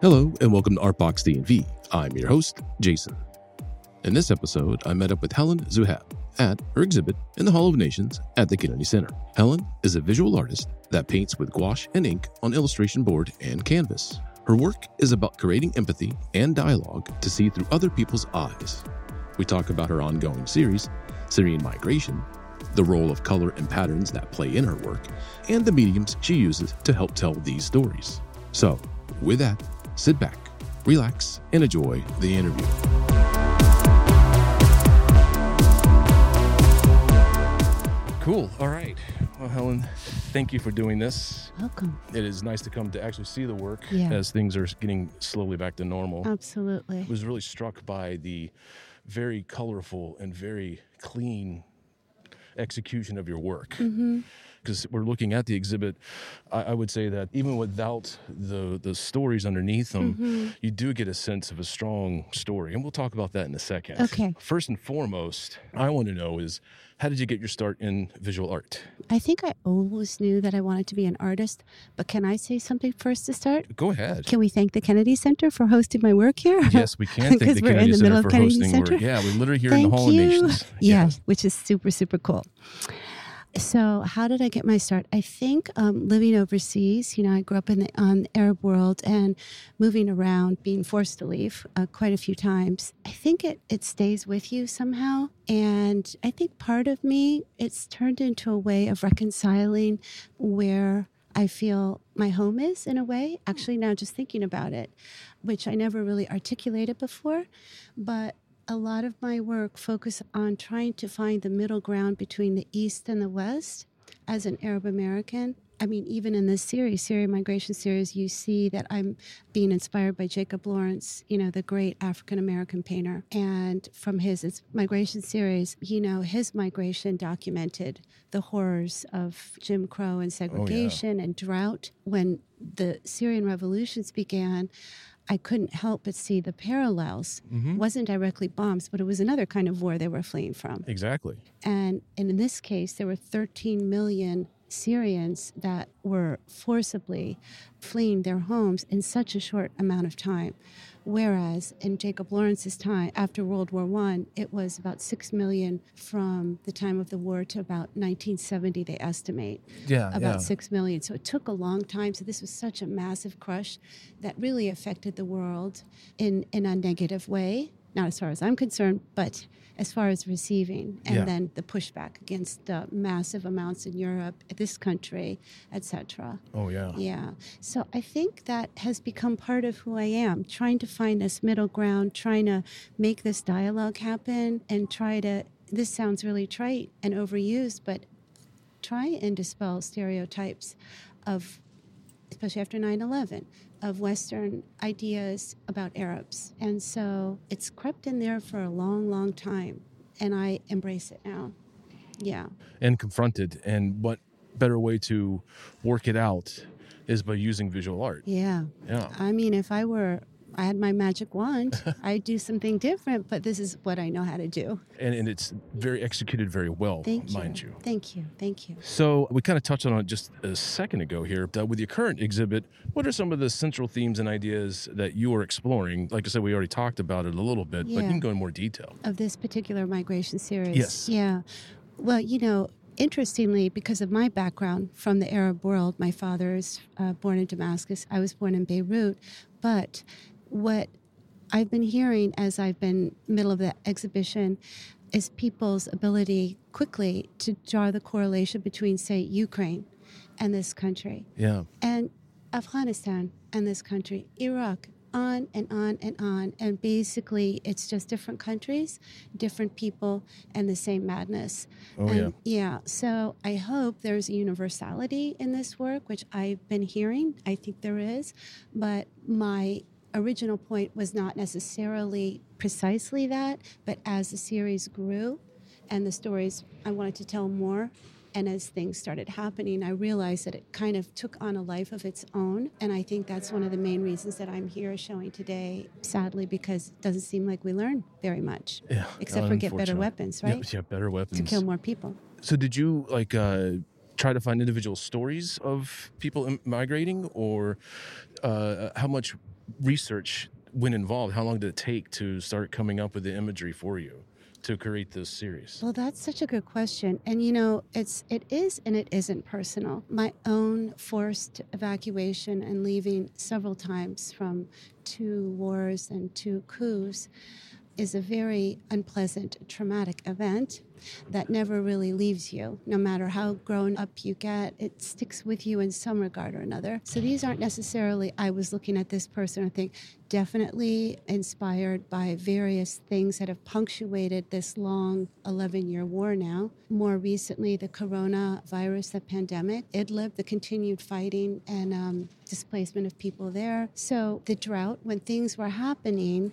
Hello, and welcome to Artbox D&V. I'm your host, Jason. In this episode, I met up with Helen Zughaib at her exhibit in the Hall of Nations at the Kennedy Center. Helen is a visual artist that paints with gouache and ink on illustration board and canvas. Her work is about creating empathy and dialogue to see through other people's eyes. We talk about her ongoing series, Syrian Migration, the role of color and patterns that play in her work, and the mediums she uses to help tell these stories. So, with that, sit back, relax, and enjoy the interview. Cool. All right. Well, Helen, thank you for doing this. Welcome. It is nice to come to actually see the work Yeah. as things are getting slowly back to normal. Absolutely. I was really struck by the very colorful and very clean execution of your work. Mm-hmm. Because we're looking at the exhibit, I, I would say that even without the the stories underneath them, Mhm. you do get a sense of a strong story, and we'll talk about that in a second. Okay. First and foremost, I want to know is how did you get your start in visual art? I think I always knew that I wanted to be an artist, but can I say something first to start? Go ahead. Can we thank the Kennedy Center for hosting my work here? Yes, we can thank the we're in the Center middle of for Kennedy hosting Center. work. Yeah, we're literally here in the Hall you. of Nations. Yeah, Yes. which is super, super cool. So, how did I get my start? I think um, living overseas, you know, I grew up in the um, Arab world and moving around, being forced to leave uh, quite a few times. I think it, it stays with you somehow. And I think part of me, it's turned into a way of reconciling where I feel my home is in a way. Actually, now just thinking about it, which I never really articulated before. But a lot of my work focus on trying to find the middle ground between the East and the West as an Arab American. I mean, even in this series, Syrian Migration series, you see that I'm being inspired by Jacob Lawrence, you know, the great African American painter. And from his migration series, you know, his migration documented the horrors of Jim Crow and oh, segregation and drought. When the Syrian revolutions began, I couldn't help but see the parallels. Mhm. wasn't directly bombs, but it was another kind of war they were fleeing from. Exactly. And, and in this case, there were 13 million Syrians that were forcibly fleeing their homes in such a short amount of time. Whereas in Jacob Lawrence's time, after World War I, it was about 6 million from the time of the war to about 1970, they estimate Yeah. about six million. So it took a long time. So this was such a massive crush that really affected the world in in a negative way. Not as far as I'm concerned, but as far as receiving, and Yeah. then the pushback against uh, massive amounts in Europe, this country, etc. Oh yeah. Yeah. So I think that has become part of who I am, trying to find this middle ground, trying to make this dialogue happen and try to this sounds really trite and overused, but try and dispel stereotypes of especially after 9/11 of western ideas about Arabs. And so it's crept in there for a long long time and I embrace it now. Yeah. and confronted. And what better way to work it out is by using visual art. Yeah. Yeah. I mean, if I were, I had my magic wand, I'd do something different, but this is what I know how to do. And, and it's very executed very well, Thank you. mind you. Thank you. Thank you. So we kind of touched on it just a second ago here. Uh, with your current exhibit, what are some of the central themes and ideas that you are exploring? Like I said, we already talked about it a little bit, but you can go in more detail. Of this particular migration series. Yes. Yeah. Well, you know, interestingly, because of my background from the Arab world, my father is uh, born in Damascus, I was born in Beirut. But what I've been hearing as I've been middle of the exhibition is people's ability quickly to draw the correlation between, say, Ukraine and this country, Yeah. and Afghanistan and this country, Iraq, on and on and on. And basically, it's just different countries, different people, and the same madness. Oh, and yeah. yeah. So I hope there's a universality in this work, which I've been hearing. I think there is. But my original point was not necessarily precisely that, but as the series grew and the stories, I wanted to tell more. And as things started happening, I realized that it kind of took on a life of its own. And I think that's one of the main reasons that I'm here showing today, sadly, because it doesn't seem like we learn very much, Yeah. except for get better weapons, Yeah, right? Yeah, better weapons. To kill more people. So did you like uh, try to find individual stories of people im- migrating, or uh, how much research when involved? How long did it take to start coming up with the imagery for you to create this series? Well, that's such a good question. And you know, it's it is and it isn't personal. My own forced evacuation and leaving several times from two wars and two coups is a very unpleasant, traumatic event that never really leaves you. No matter how grown up you get, it sticks with you in some regard or another. So these aren't necessarily, I was looking at this person and think, definitely inspired by various things that have punctuated this long 11 year war now. More recently, the coronavirus, the pandemic, Idlib, the continued fighting and um, displacement of people there. So the drought, when things were happening,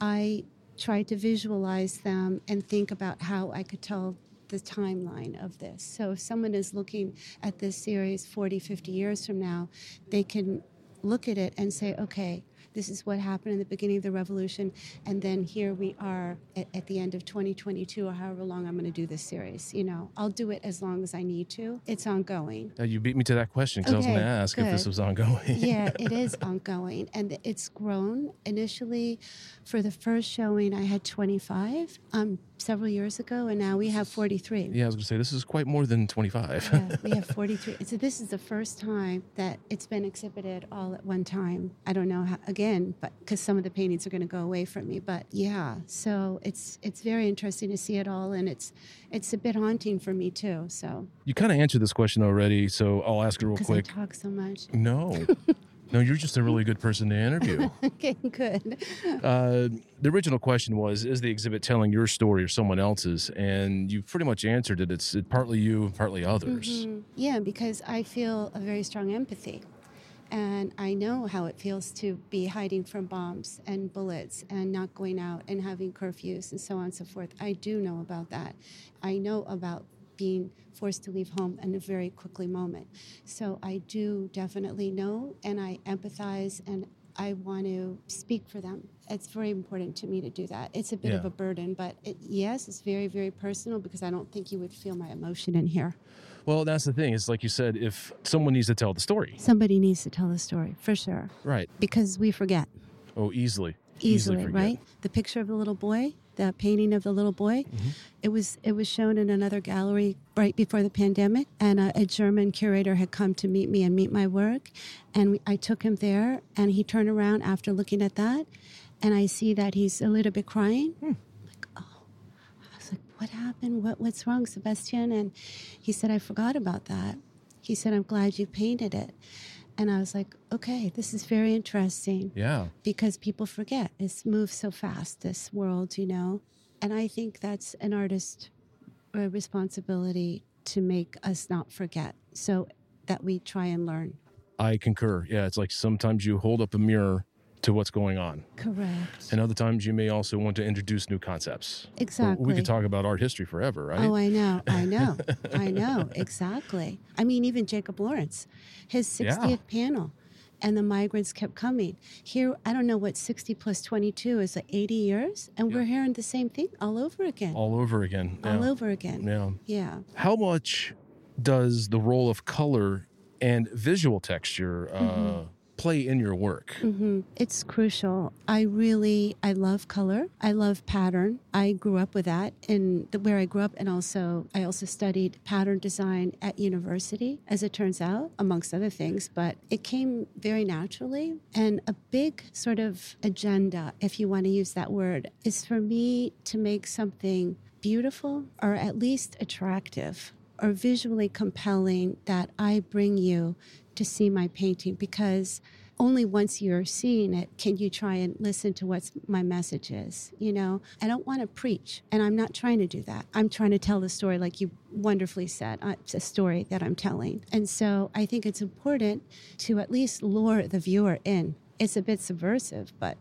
I tried to visualize them and think about how I could tell the timeline of this. So if someone is looking at this series 40, 50 years from now, they can look at it and say, okay, this is what happened in the beginning of the revolution, and then here we are at, at the end of 2022 or however long I'm going to do this series. You know, I'll do it as long as I need to. It's ongoing. Uh, you beat me to that question because okay, I was going to ask good. if this was ongoing. yeah, it is ongoing, and it's grown. Initially, for the first showing, I had 25. Um, several years ago, and now we have 43. Yeah, I was going to say, this is quite more than 25. yeah, we have 43. So this is the first time that it's been exhibited all at one time. I don't know how, again, but because some of the paintings are going to go away from me. But yeah, so it's it's very interesting to see it all, and it's it's a bit haunting for me too. So you kind of answered this question already, so I'll ask it real quick. I talk so much. No. No, you're just a really good person to interview. okay, good. Uh, the original question was Is the exhibit telling your story or someone else's? And you pretty much answered it. It's partly you, partly others. Mm-hmm. Yeah, because I feel a very strong empathy. And I know how it feels to be hiding from bombs and bullets and not going out and having curfews and so on and so forth. I do know about that. I know about being forced to leave home in a very quickly moment. So I do definitely know and I empathize and I want to speak for them. It's very important to me to do that. It's a bit yeah. of a burden, but it, yes, it's very, very personal because I don't think you would feel my emotion in here. Well, that's the thing. It's like you said, if someone needs to tell the story, somebody needs to tell the story for sure. Right. Because we forget. Oh, easily. Easily, easily right? The picture of the little boy, the painting of the little boy. Mm-hmm. It was it was shown in another gallery right before the pandemic, and a, a, German curator had come to meet me and meet my work, and we, I took him there, and he turned around after looking at that, and I see that he's a little bit crying. Hmm. Like, oh, I was like, what happened? What what's wrong, Sebastian? And he said, I forgot about that. He said, I'm glad you painted it. And I was like, okay, this is very interesting. Yeah. Because people forget. It's moves so fast, this world, you know? And I think that's an artist a responsibility to make us not forget so that we try and learn. I concur. Yeah, it's like sometimes you hold up a mirror to what's going on. Correct. And other times you may also want to introduce new concepts. Exactly. We could talk about art history forever, right? Oh, I know. I know. I know. Exactly. I mean, even Jacob Lawrence, his 60th yeah. panel, and the migrants kept coming. Here, I don't know what 60 plus 22 is, like 80 years, and yeah. we're hearing the same thing all over again. All over again. Yeah. All over again. Yeah. Yeah. How much does the role of color and visual texture uh, mm-hmm play in your work? Mm-hmm. It's crucial. I really, I love color. I love pattern. I grew up with that the, where I grew up, and also I also studied pattern design at university, as it turns out, amongst other things. But it came very naturally, and a big sort of agenda, if you want to use that word, is for me to make something beautiful or at least attractive or visually compelling that I bring you to see my painting because only once you're seeing it can you try and listen to what my message is. You know, I don't want to preach, and I'm not trying to do that. I'm trying to tell the story, like you wonderfully said. Uh, it's a story that I'm telling. And so I think it's important to at least lure the viewer in. It's a bit subversive, but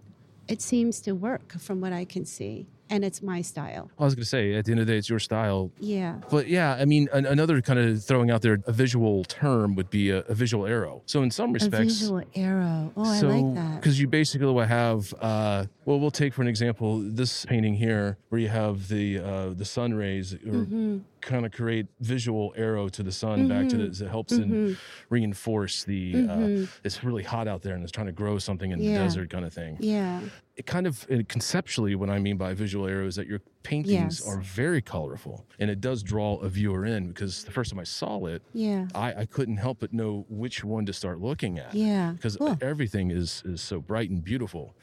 it seems to work from what I can see and it's my style. I was going to say, at the end of the day, it's your style. Yeah. But yeah, I mean, an- another kind of throwing out there a visual term would be a, a visual arrow. So in some respects, a visual arrow. Oh, so, I like that. Because you basically will have, uh, well, we'll take for an example this painting here, where you have the uh, the sun rays or mm-hmm kind of create visual arrow to the sun back to the Mm-hmm. it helps in reinforce the uh, it's really hot out there and it's trying to grow something in the desert kind of thing Yeah. it kind of it, conceptually what i mean by visual arrow is that your paintings Yes. are very colorful and it does draw a viewer in because the first time i saw it Yeah. I, I couldn't help but know which one to start looking at Yeah. because Cool. everything is is so bright and beautiful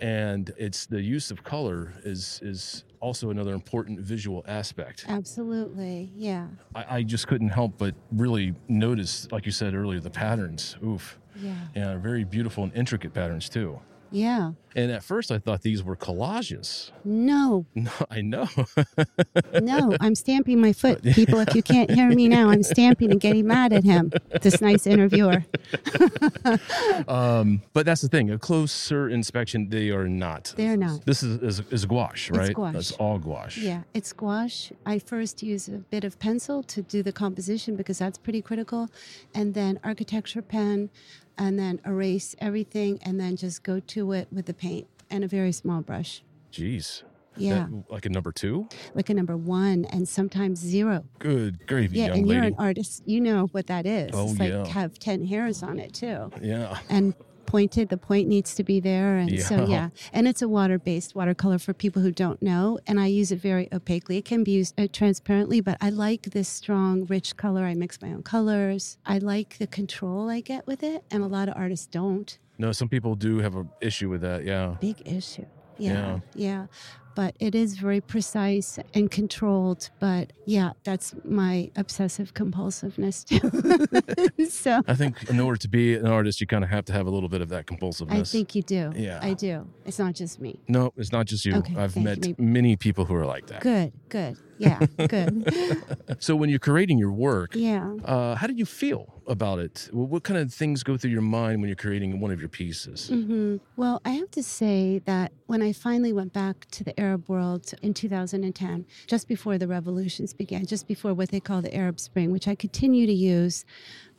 and it's the use of color is is also another important visual aspect Absolutely. Yeah. I, I just couldn't help but really notice like you said earlier the patterns oof Yeah. and very beautiful and intricate patterns too Yeah. and at first i thought these were collages No, no i know no, I'm stamping my foot. People, if you can't hear me now, I'm stamping and getting mad at him, this nice interviewer. um, but that's the thing a closer inspection they are not They're not. this is is, is gouache right It's gouache. that's all gouache Yeah, it's gouache. I first use a bit of pencil to do the composition because that's pretty critical, and then architecture pen, and then erase everything, and then just go to it with the paint and a very small brush. jeez Yeah, That- like a number two like a number one and sometimes zero. good gravy Yeah, young and lady you're an artist. You know what that is. Oh, it's like yeah. have 10 hairs on it too. yeah And pointed, the point needs to be there. And so, Yeah. yeah. And it's a water based watercolor for people who don't know. And I use it very opaquely. It can be used uh, transparently, but I like this strong, rich color. I mix my own colors. I like the control I get with it. And a lot of artists don't. no some people do have an issue with that yeah Big issue. Yeah. Yeah. Yeah. But it is very precise and controlled. But yeah, that's my obsessive compulsiveness too. so I think in order to be an artist, you kind of have to have a little bit of that compulsiveness. I think you do. Yeah. I do. It's not just me. No, it's not just you. Okay, I've met you. many people who are like that. Good, good. Yeah, good. So when you're creating your work, yeah. uh, how do you feel about it? What kind of things go through your mind when you're creating one of your pieces? hmm Well, I have to say that when I finally went back to the Arab world in 2010, just before the revolutions began, just before what they call the Arab Spring, which I continue to use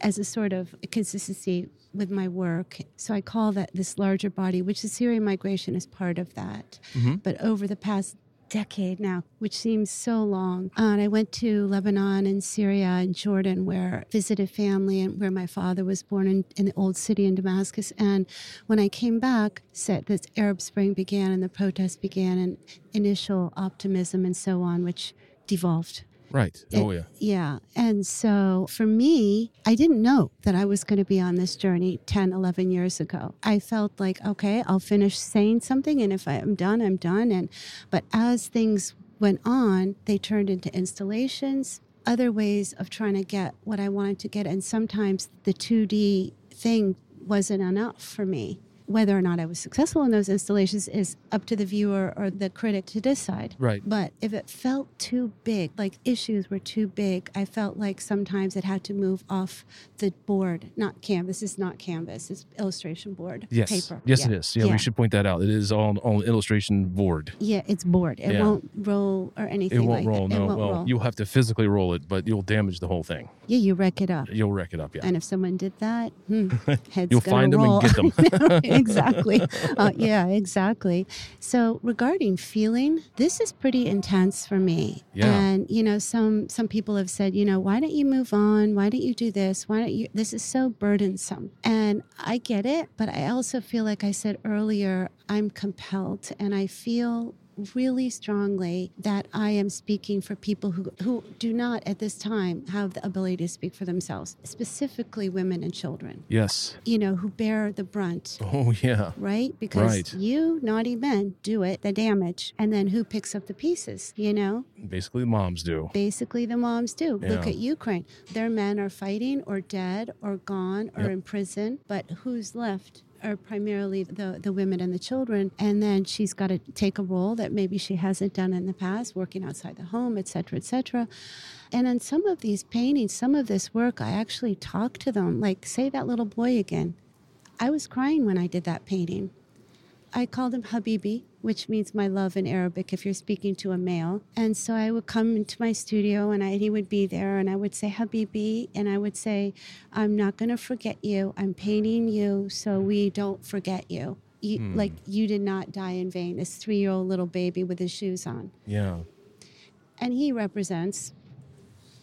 as a sort of consistency with my work. So I call that this larger body, which the Syrian migration is part of that. But over the past decade now, which seems so long. Uh, and I went to Lebanon and Syria and Jordan, where I visited family and where my father was born in, in the old city in Damascus. And when I came back, said this Arab Spring began and the protests began and initial optimism and so on, which devolved. Right. It- oh, yeah. Yeah. And so for me, I didn't know that I was going to be on this journey 10, 11 years ago. I felt like, okay, I'll finish saying something. And if I'm done, I'm done. And, but as things went on, they turned into installations, other ways of trying to get what I wanted to get. And sometimes the 2D thing wasn't enough for me. Whether or not I was successful in those installations is up to the viewer or the critic to decide. Right. But if it felt too big, like issues were too big, I felt like sometimes it had to move off the board, not canvas. It's not canvas, it's illustration board Yes. paper. Yes, yeah. it is. Yeah, we should point that out. It is on on illustration board. Yeah, it's board. It Yeah. won't roll or anything It won't like roll. that. No. Won't well, roll. you'll have to physically roll it, but you'll damage the whole thing. yeah, you wreck it up. You'll wreck it up. Yeah. And if someone did that, hmm, head's You'll find them and get them. exactly. Uh, yeah, exactly. So regarding feeling, this is pretty intense for me. Yeah. And you know, some some people have said, you know, why don't you move on? Why don't you do this? Why don't you? This is so burdensome. And I get it, but I also feel like I said earlier, I'm compelled, and I feel really strongly that I am speaking for people who, who do not at this time have the ability to speak for themselves, specifically women and children yes. you know, who bear the brunt, Oh yeah. right? Because Right. you, naughty men, do it, the damage. And then who picks up the pieces, you know? Basically, the moms do. Basically, the moms do. Look at Ukraine. Their men are fighting or dead or gone or Yep. in prison, but who's left? Are primarily the, the women and the children. And then she's got to take a role that maybe she hasn't done in the past, working outside the home, et cetera, et cetera. And on some of these paintings, some of this work, I actually talk to them, like, say that little boy again. I was crying when I did that painting. I called him Habibi, which means my love in Arabic if you're speaking to a male. And so I would come into my studio and I, he would be there and I would say Habibi and I would say, I'm not going to forget you. I'm painting you so we don't forget you. you hmm. Like you did not die in vain. This three year old little baby with his shoes on. Yeah. And he represents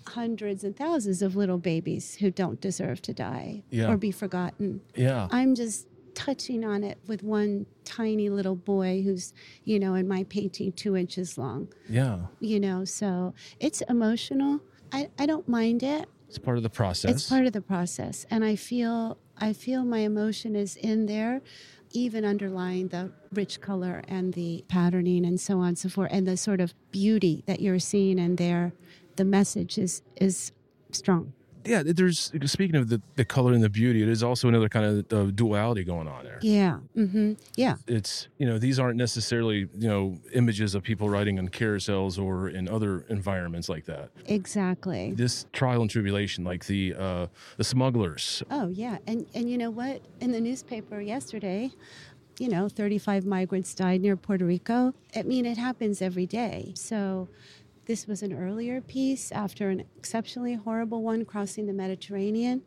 hundreds and thousands of little babies who don't deserve to die Yeah. or be forgotten. Yeah. I'm just touching on it with one tiny little boy who's, you know, in my painting two inches long, Yeah. you know, so it's emotional. I, I don't mind it. It's part of the process. It's part of the process. And I feel I feel my emotion is in there, even underlying the rich color and the patterning and so on and so forth, and the sort of beauty that you're seeing in there. The message is is strong. Yeah. There's speaking of the, the color and the beauty, it is also another kind of uh, duality going on there. Yeah. hmm Yeah. It's you know these aren't necessarily you know images of people riding on carousels or in other environments like that. Exactly. This trial and tribulation, like the uh, the smugglers. Oh yeah, and and you know what? In the newspaper yesterday, you know, 35 migrants died near Puerto Rico. I mean, it happens every day. So this was an earlier piece after an exceptionally horrible one crossing the Mediterranean.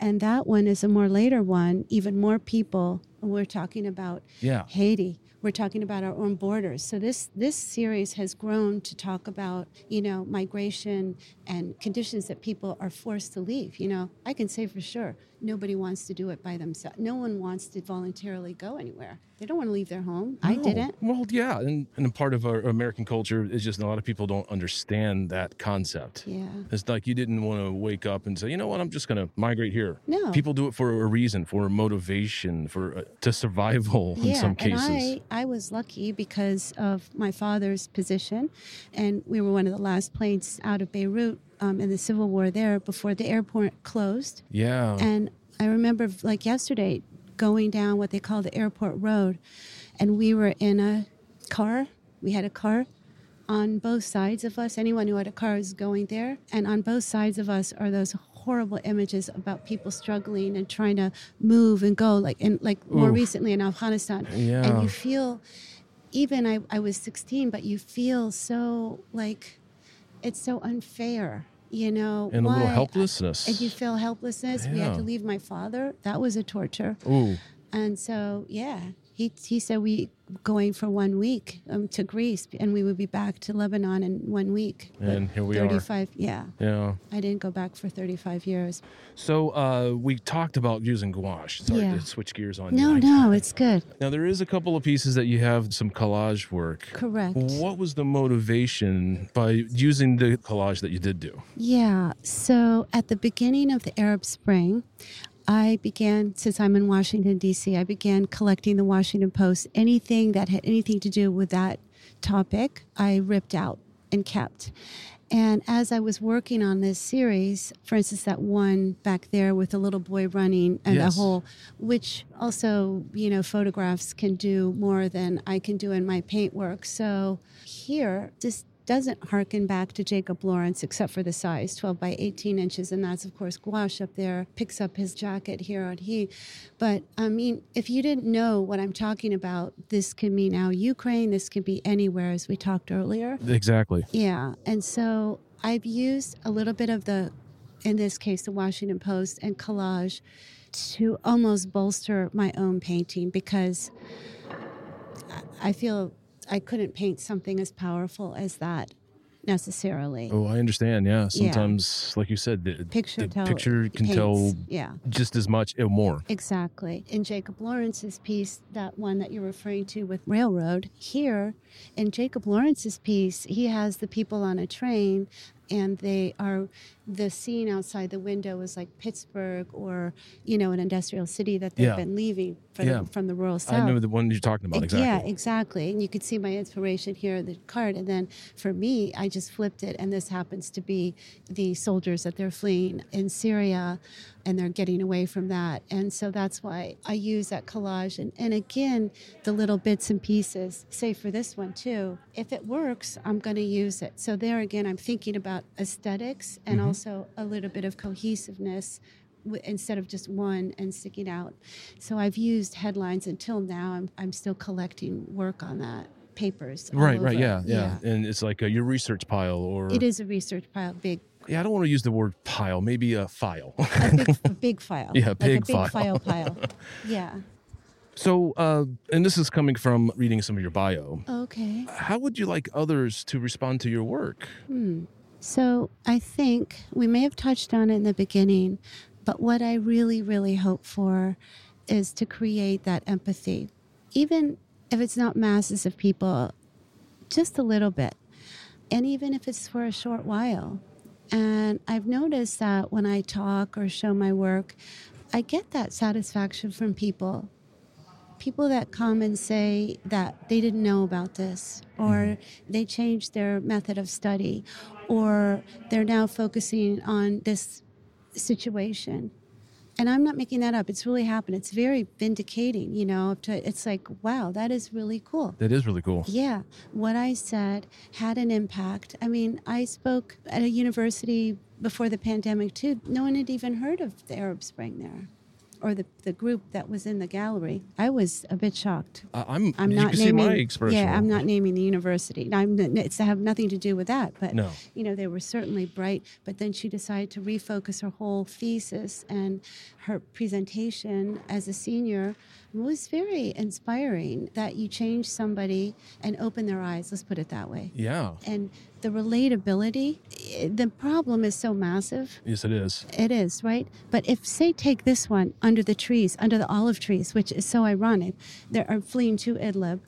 And that one is a more later one, even more people. We're talking about Yeah. Haiti. We're talking about our own borders. So this this series has grown to talk about, you know, migration and conditions that people are forced to leave. You know, I can say for sure, nobody wants to do it by themselves. No one wants to voluntarily go anywhere. They don't want to leave their home. I didn't. Well, yeah, and, and a part of our American culture is just a lot of people don't understand that concept. Yeah. It's like you didn't want to wake up and say, you know what, I'm just going to migrate here. No. People do it for a reason, for motivation, for uh, to survival in some cases. and I, I was lucky because of my father's position, and we were one of the last planes out of Beirut um, in the civil war there before the airport closed. yeah. And I remember, like yesterday, going down what they call the airport road, and we were in a car. We had a car on both sides of us. Anyone who had a car is going there, and on both sides of us are those horrible images about people struggling and trying to move and go, like and like more recently in Afghanistan. Yeah. And you feel, even I, I was 16, but you feel so like it's so unfair. You know, and a little helplessness. and you feel helplessness. We had to leave my father. That was a torture. Ooh. And so, yeah, he, he said we going for one week um, to Greece, and we would be back to Lebanon in one week. But And here we are. 35, yeah. Yeah. I didn't go back for 35 years. So uh, we talked about using gouache. Sorry Yeah. to switch gears on No, no, it's good. Now there is a couple of pieces that you have some collage work. Correct. What was the motivation by using the collage that you did do? Yeah. So at the beginning of the Arab Spring, I began, since I'm in Washington, D.C., I began collecting the Washington Post. Anything that had anything to do with that topic, I ripped out and kept. And as I was working on this series, for instance, that one back there with the little boy running and Yes. the hole, which also, you know, photographs can do more than I can do in my paint work. So here, just doesn't harken back to Jacob Lawrence except for the size, 12 by 18 inches, and that's of course gouache up there. Picks up his jacket here on he, but I mean, if you didn't know what I'm talking about, this can be now Ukraine. This can be anywhere, as we talked earlier. Exactly. Yeah, and so I've used a little bit of the, in this case, the Washington Post and collage, to almost bolster my own painting because I- I feel I couldn't paint something as powerful as that necessarily. Oh, I understand. Yeah. Sometimes, like you said, the Picture the tell picture can paints. tell Yeah. just as much or more. Exactly. In Jacob Lawrence's piece, that one that you're referring to with railroad, here in Jacob Lawrence's piece, he has the people on a train and they are the scene outside the window is like Pittsburgh or you know an industrial city that they've Yeah. been leaving for Yeah. the, from the rural south. I know the one you're talking about. Exactly. Yeah, exactly. And you could see my inspiration here in the card. And then for me, I just flipped it. And this happens to be the soldiers that they're fleeing in Syria and they're getting away from that. And so that's why I use that collage. And, and again, the little bits and pieces, say for this one too, if it works, I'm going to use it. So there again, I'm thinking about aesthetics and also a little bit of cohesiveness w- instead of just one and sticking out. So I've used headlines until now. I'm, I'm still collecting work on that papers. Right, Right, right, over. yeah, yeah, And it's like a, your research pile, or It is a research pile, big, yeah, I don't want to use the word pile, maybe a file. a big, a big file. Yeah, like big a big file. file pile. Yeah. so, uh, and this is coming from reading some of your bio. Okay. How would you like others to respond to your work? Hmm. So I think we may have touched on it in the beginning, but what I really, really hope for is to create that empathy. Even if it's not masses of people, just a little bit. And even if it's for a short while. And I've noticed that when I talk or show my work, I get that satisfaction from people. People that come and say that they didn't know about this, or mm-hmm. they changed their method of study, or they're now focusing on this situation and I'm not making that up. It's really happened. It's very vindicating, you know. To, it's like, wow, that is really cool. That is really cool. Yeah. What I said had an impact. I mean, I spoke at a university before the pandemic, too. No one had even heard of the Arab Spring there or the, the group that was in the gallery. I was a bit shocked. Uh, I'm, I'm not naming, Yeah, I'm not naming the university. I'm, it's to have nothing to do with that. But, no. you know, they were certainly bright. But then she decided to refocus her whole thesis and her presentation as a senior was very inspiring that you change somebody and open their eyes. Let's put it that way. Yeah. And the relatability, eh, the problem is so massive. Yes, it is. It is, right? But if, say, take this one under the trees, under the olive trees, which is so ironic, they are fleeing to Idlib,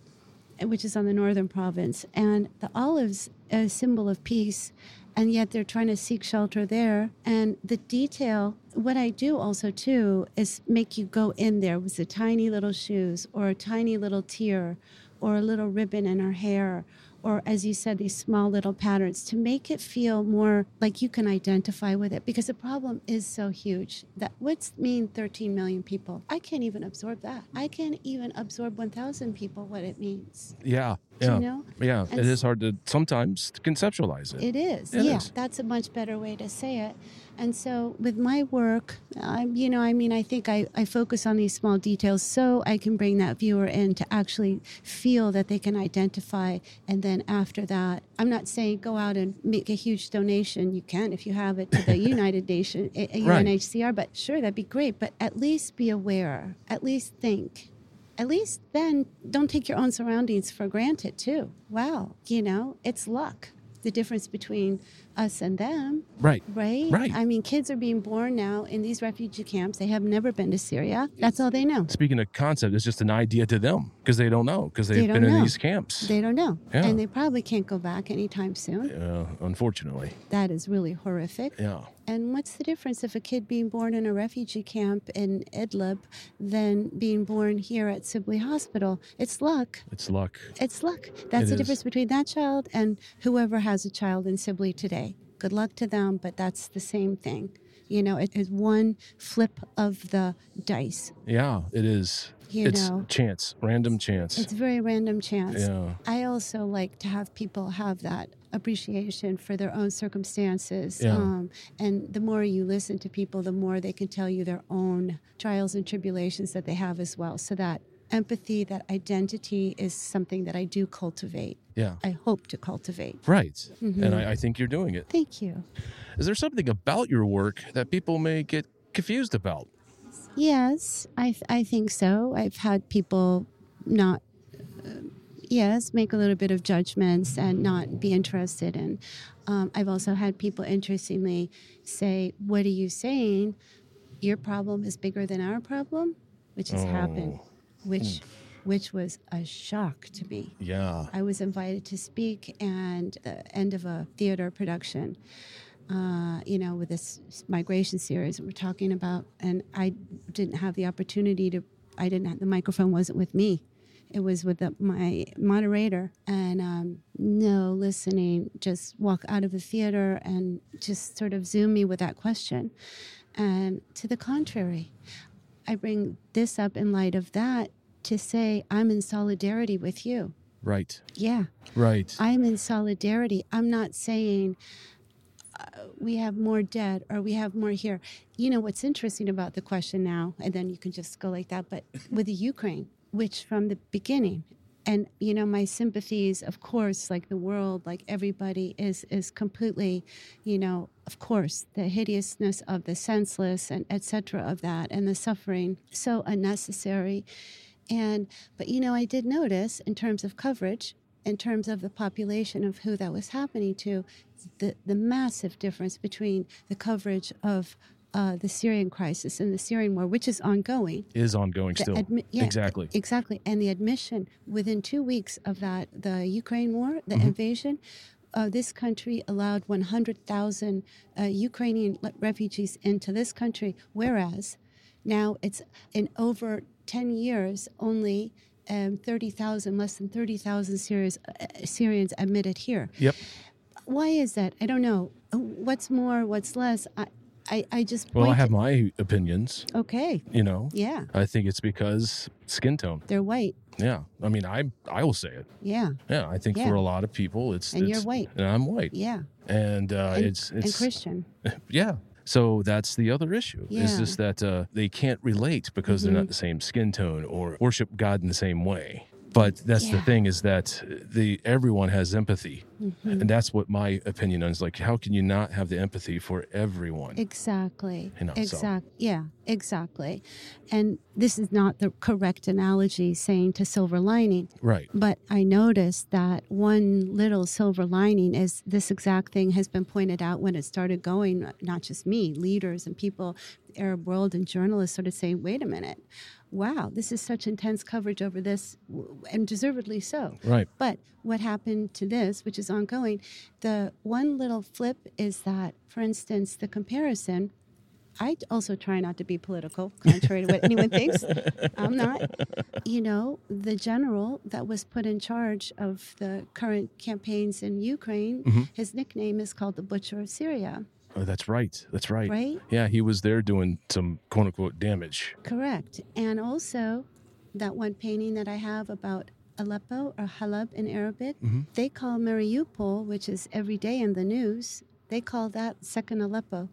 eh, which is on the northern province, and the olives, a symbol of peace, and yet they're trying to seek shelter there. And the detail, what I do also too, is make you go in there with the tiny little shoes or a tiny little tear or a little ribbon in her hair or as you said these small little patterns to make it feel more like you can identify with it because the problem is so huge that what's mean 13 million people i can't even absorb that i can't even absorb 1000 people what it means yeah yeah. You know? Yeah. And it is hard to sometimes conceptualize it. It is. It yeah. Is. That's a much better way to say it. And so with my work, um, you know, I mean, I think I, I focus on these small details so I can bring that viewer in to actually feel that they can identify. And then after that, I'm not saying go out and make a huge donation. You can if you have it to the United Nations, UNHCR, right. but sure, that'd be great. But at least be aware, at least think at least then don't take your own surroundings for granted too. Wow, you know, it's luck. The difference between us and them. Right. Right? Right. I mean, kids are being born now in these refugee camps. They have never been to Syria. That's all they know. Speaking of concept, it's just an idea to them because they don't know because they've they been know. in these camps. They don't know. Yeah. And they probably can't go back anytime soon. Yeah, unfortunately. That is really horrific. Yeah. And what's the difference of a kid being born in a refugee camp in Idlib than being born here at Sibley Hospital? It's luck. It's luck. It's luck. That's it the is. difference between that child and whoever has a child in Sibley today. Good luck to them, but that's the same thing. You know, it is one flip of the dice. Yeah, it is. You it's know, chance, random chance. It's very random chance. Yeah. I also like to have people have that appreciation for their own circumstances. Yeah. Um, and the more you listen to people, the more they can tell you their own trials and tribulations that they have as well. So that empathy, that identity is something that I do cultivate. Yeah. I hope to cultivate. Right. Mm-hmm. And I, I, think you're doing it. Thank you. Is there something about your work that people may get confused about? Yes, I, th- I think so. I've had people not, uh, yes, make a little bit of judgments and not be interested in. Um, I've also had people interestingly say, What are you saying? Your problem is bigger than our problem, which has oh. happened which mm. which was a shock to me. Yeah. I was invited to speak and the end of a theater production. Uh, you know, with this migration series we're talking about, and I didn't have the opportunity to. I didn't. Have, the microphone wasn't with me. It was with the, my moderator, and um, no listening. Just walk out of the theater and just sort of zoom me with that question. And to the contrary, I bring this up in light of that to say I'm in solidarity with you. Right. Yeah. Right. I'm in solidarity. I'm not saying we have more debt or we have more here. You know what's interesting about the question now, and then you can just go like that, but with the Ukraine, which from the beginning and you know my sympathies of course like the world like everybody is is completely you know of course the hideousness of the senseless and etc of that and the suffering so unnecessary and but you know i did notice in terms of coverage in terms of the population of who that was happening to, the, the massive difference between the coverage of uh, the Syrian crisis and the Syrian war, which is ongoing. Is ongoing The still. admi- yeah, exactly. Exactly. And the admission within two weeks of that, the Ukraine war, the Mm-hmm. invasion, uh, this country allowed 100,000 uh, Ukrainian refugees into this country, whereas now it's in over 10 years, only um, 30,000, less than 30,000 Syrians, uh, Syrians admitted here. Yep. Why is that? I don't know. What's more, what's less? I, I, I just Well, I have my opinions. okay, You know, yeah, I think it's because skin tone. they're white. Yeah. I mean, I I will say it. Yeah, Yeah. I think Yeah. for a lot of people, it's And you're white. and I'm white, yeah. and uh, and, it's and Christian. yeah. So that's the other issue. Is Yeah. Mm-hmm. just that uh, they can't relate because they're not the same skin tone or worship God in the same way. But that's the thing is that the everyone has empathy, Mm-hmm. and that's what my opinion is. Like, how can you not have the empathy for everyone? Exactly. You know, so- Yeah, exactly. And this is not the correct analogy saying to silver lining, right. but I noticed that one little silver lining is this exact thing has been pointed out when it started going, not just me, leaders and people, the Arab world and journalists started saying, wait a minute, wow, this is such intense coverage over this, and deservedly so. Right. But what happened to this, which is ongoing, the one little flip is that, for instance, the comparison. I also try not to be political, contrary to what anyone thinks. I'm not. You know, the general that was put in charge of the current campaigns in Ukraine, Mm-hmm. his nickname is called the Butcher of Syria, Oh, that's right. That's right. right? Yeah, he was there doing some quote unquote damage. Correct. And also, that one painting that I have about Aleppo or Halab in Arabic, mm-hmm. they call Mariupol, which is every day in the news, they call that second Aleppo.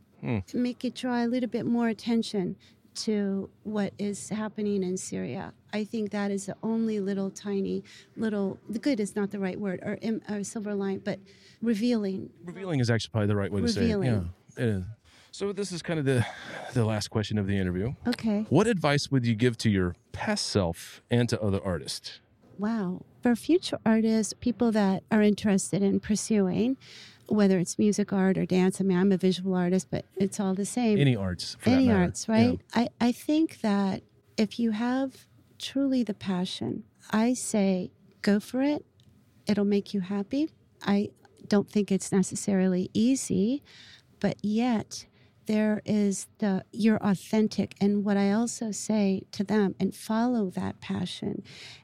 To make it draw a little bit more attention to what is happening in Syria. I think that is the only little tiny little, the good is not the right word, or, or silver line, but revealing. Revealing is actually probably the right way to say it. Yeah, it is. So this is kind of the the last question of the interview. Okay. What advice would you give to your past self and to other artists? Wow. For future artists, people that are interested in pursuing, whether it's music art or dance, I mean, I'm a visual artist, but it's all the same. Any arts, for Any arts, right? I, I think that if you have truly the passion, I say go for it. It'll make you happy. I don't think it's necessarily easy, but yet there is the you're authentic and what i also say to them and follow that passion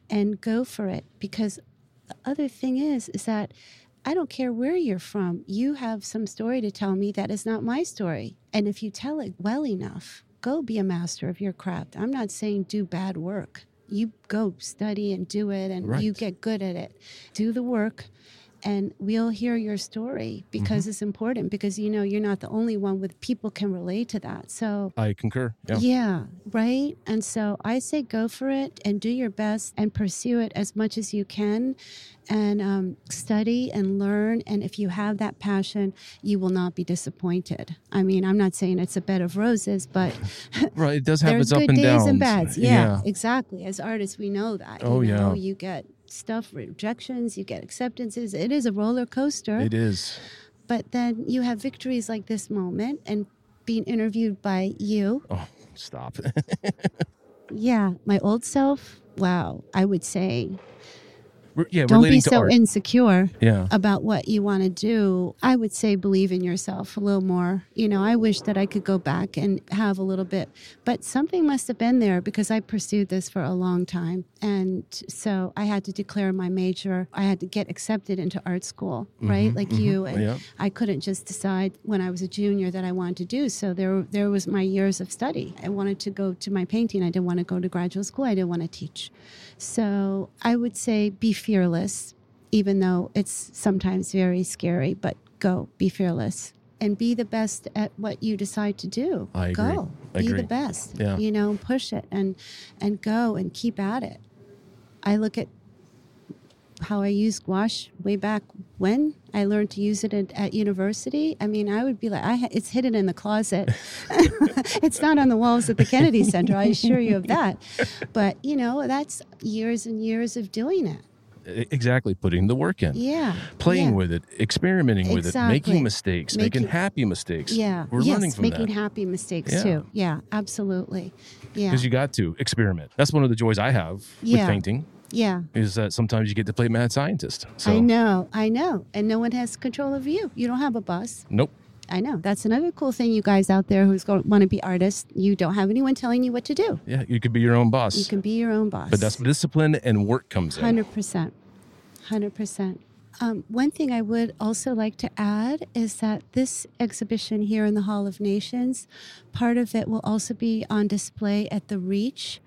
and go for it because the other thing is is that i don't care where you're from you have some story to tell me that is not my story. And if you tell it well enough go be a master of your craft. I'm not saying do bad work. You go study and do it and you get good at it. Do the work and we'll hear your story because it's important because you know you're not the only one with people can relate to that so I concur. Yeah. yeah, right. And so I say go for it and do your best and pursue it as much as you can and um, study and learn. And if you have that passion, you will not be disappointed. I mean, I'm not saying it's a bed of roses, but Right. It does have its up good and days downs. and bads. Yeah, exactly. As artists, we know that. Oh, you know, yeah. You get stuff, rejections, you get acceptances. It is a roller coaster It is. but then you have victories like this moment and being interviewed by you Oh, stop. yeah my old self wow i would say yeah, don't be so art. insecure yeah. about what you want to do. I would say believe in yourself a little more. You know i wish that i could go back and have a little bit but something must have been there because i pursued this for a long time. And so i had to declare my major. I had to get accepted into art school right? Like you and Yeah. i couldn't just decide when i was a junior that i wanted to do. So there there was my years of study. I wanted to go to my painting. I didn't want to go to graduate school. I didn't want to teach so i would say be fearless even though it's sometimes very scary, but go, be fearless. And be the best at what you decide to do. I agree. Go. I be the best. Yeah. You know, push it and and go and keep at it. I look at how I used gouache way back when I learned to use it at, at university. I mean, I would be like, I ha- it's hidden in the closet. it's not on the walls at the Kennedy Center. I assure you of that. But you know, that's years and years of doing it. Exactly. Putting the work in. Yeah. Playing yeah. with it, experimenting with it, making mistakes, making, Making- happy mistakes. Yeah. We're yes, learning from making that. happy mistakes Yeah. too. Yeah, absolutely. Yeah. Because you got to experiment. That's one of the joys I have with painting yeah. is that sometimes you get to play mad scientist. So I know. I know. And no one has control of you. You don't have a boss. nope. I know. That's another cool thing, you guys out there who's going want to be artists. You don't have anyone telling you what to do. Yeah, you could be your own boss. You can be your own boss. but that's discipline and work comes in. Hundred percent, hundred percent. Um, one thing I would also like to add is that this exhibition here in the Hall of Nations, part of it will also be on display at the Reach,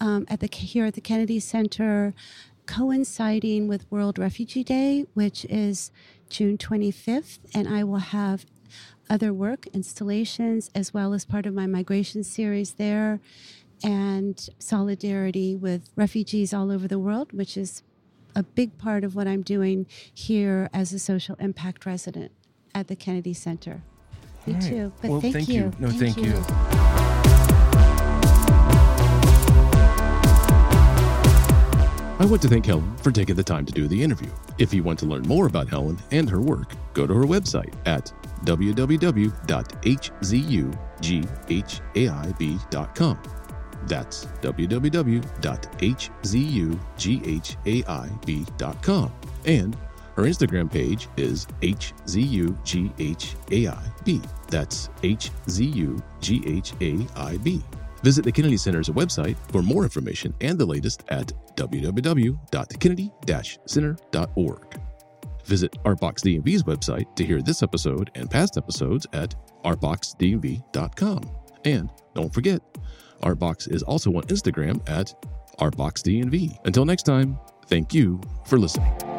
um, at the here at the Kennedy Center, coinciding with World Refugee Day, which is June 25th, and I will have other work installations as well as part of my migration series there and solidarity with refugees all over the world, which is a big part of what I'm doing here as a social impact resident at the Kennedy Center. Me right. too. But well, thank, you. No, thank, you. I want to thank Helen for taking the time to do the interview. If you want to learn more about Helen and her work, go to her website at www.hzughaib.com. That's www.hzughaib.com. And her Instagram page is hzughaib. That's hzughaib. Visit the Kennedy Center's website for more information and the latest at www.kennedy-center.org. Visit Artbox DMV's website to hear this episode and past episodes at artboxdmv.com. And don't forget, Artbox is also on Instagram at artboxdmv. Until next time, thank you for listening.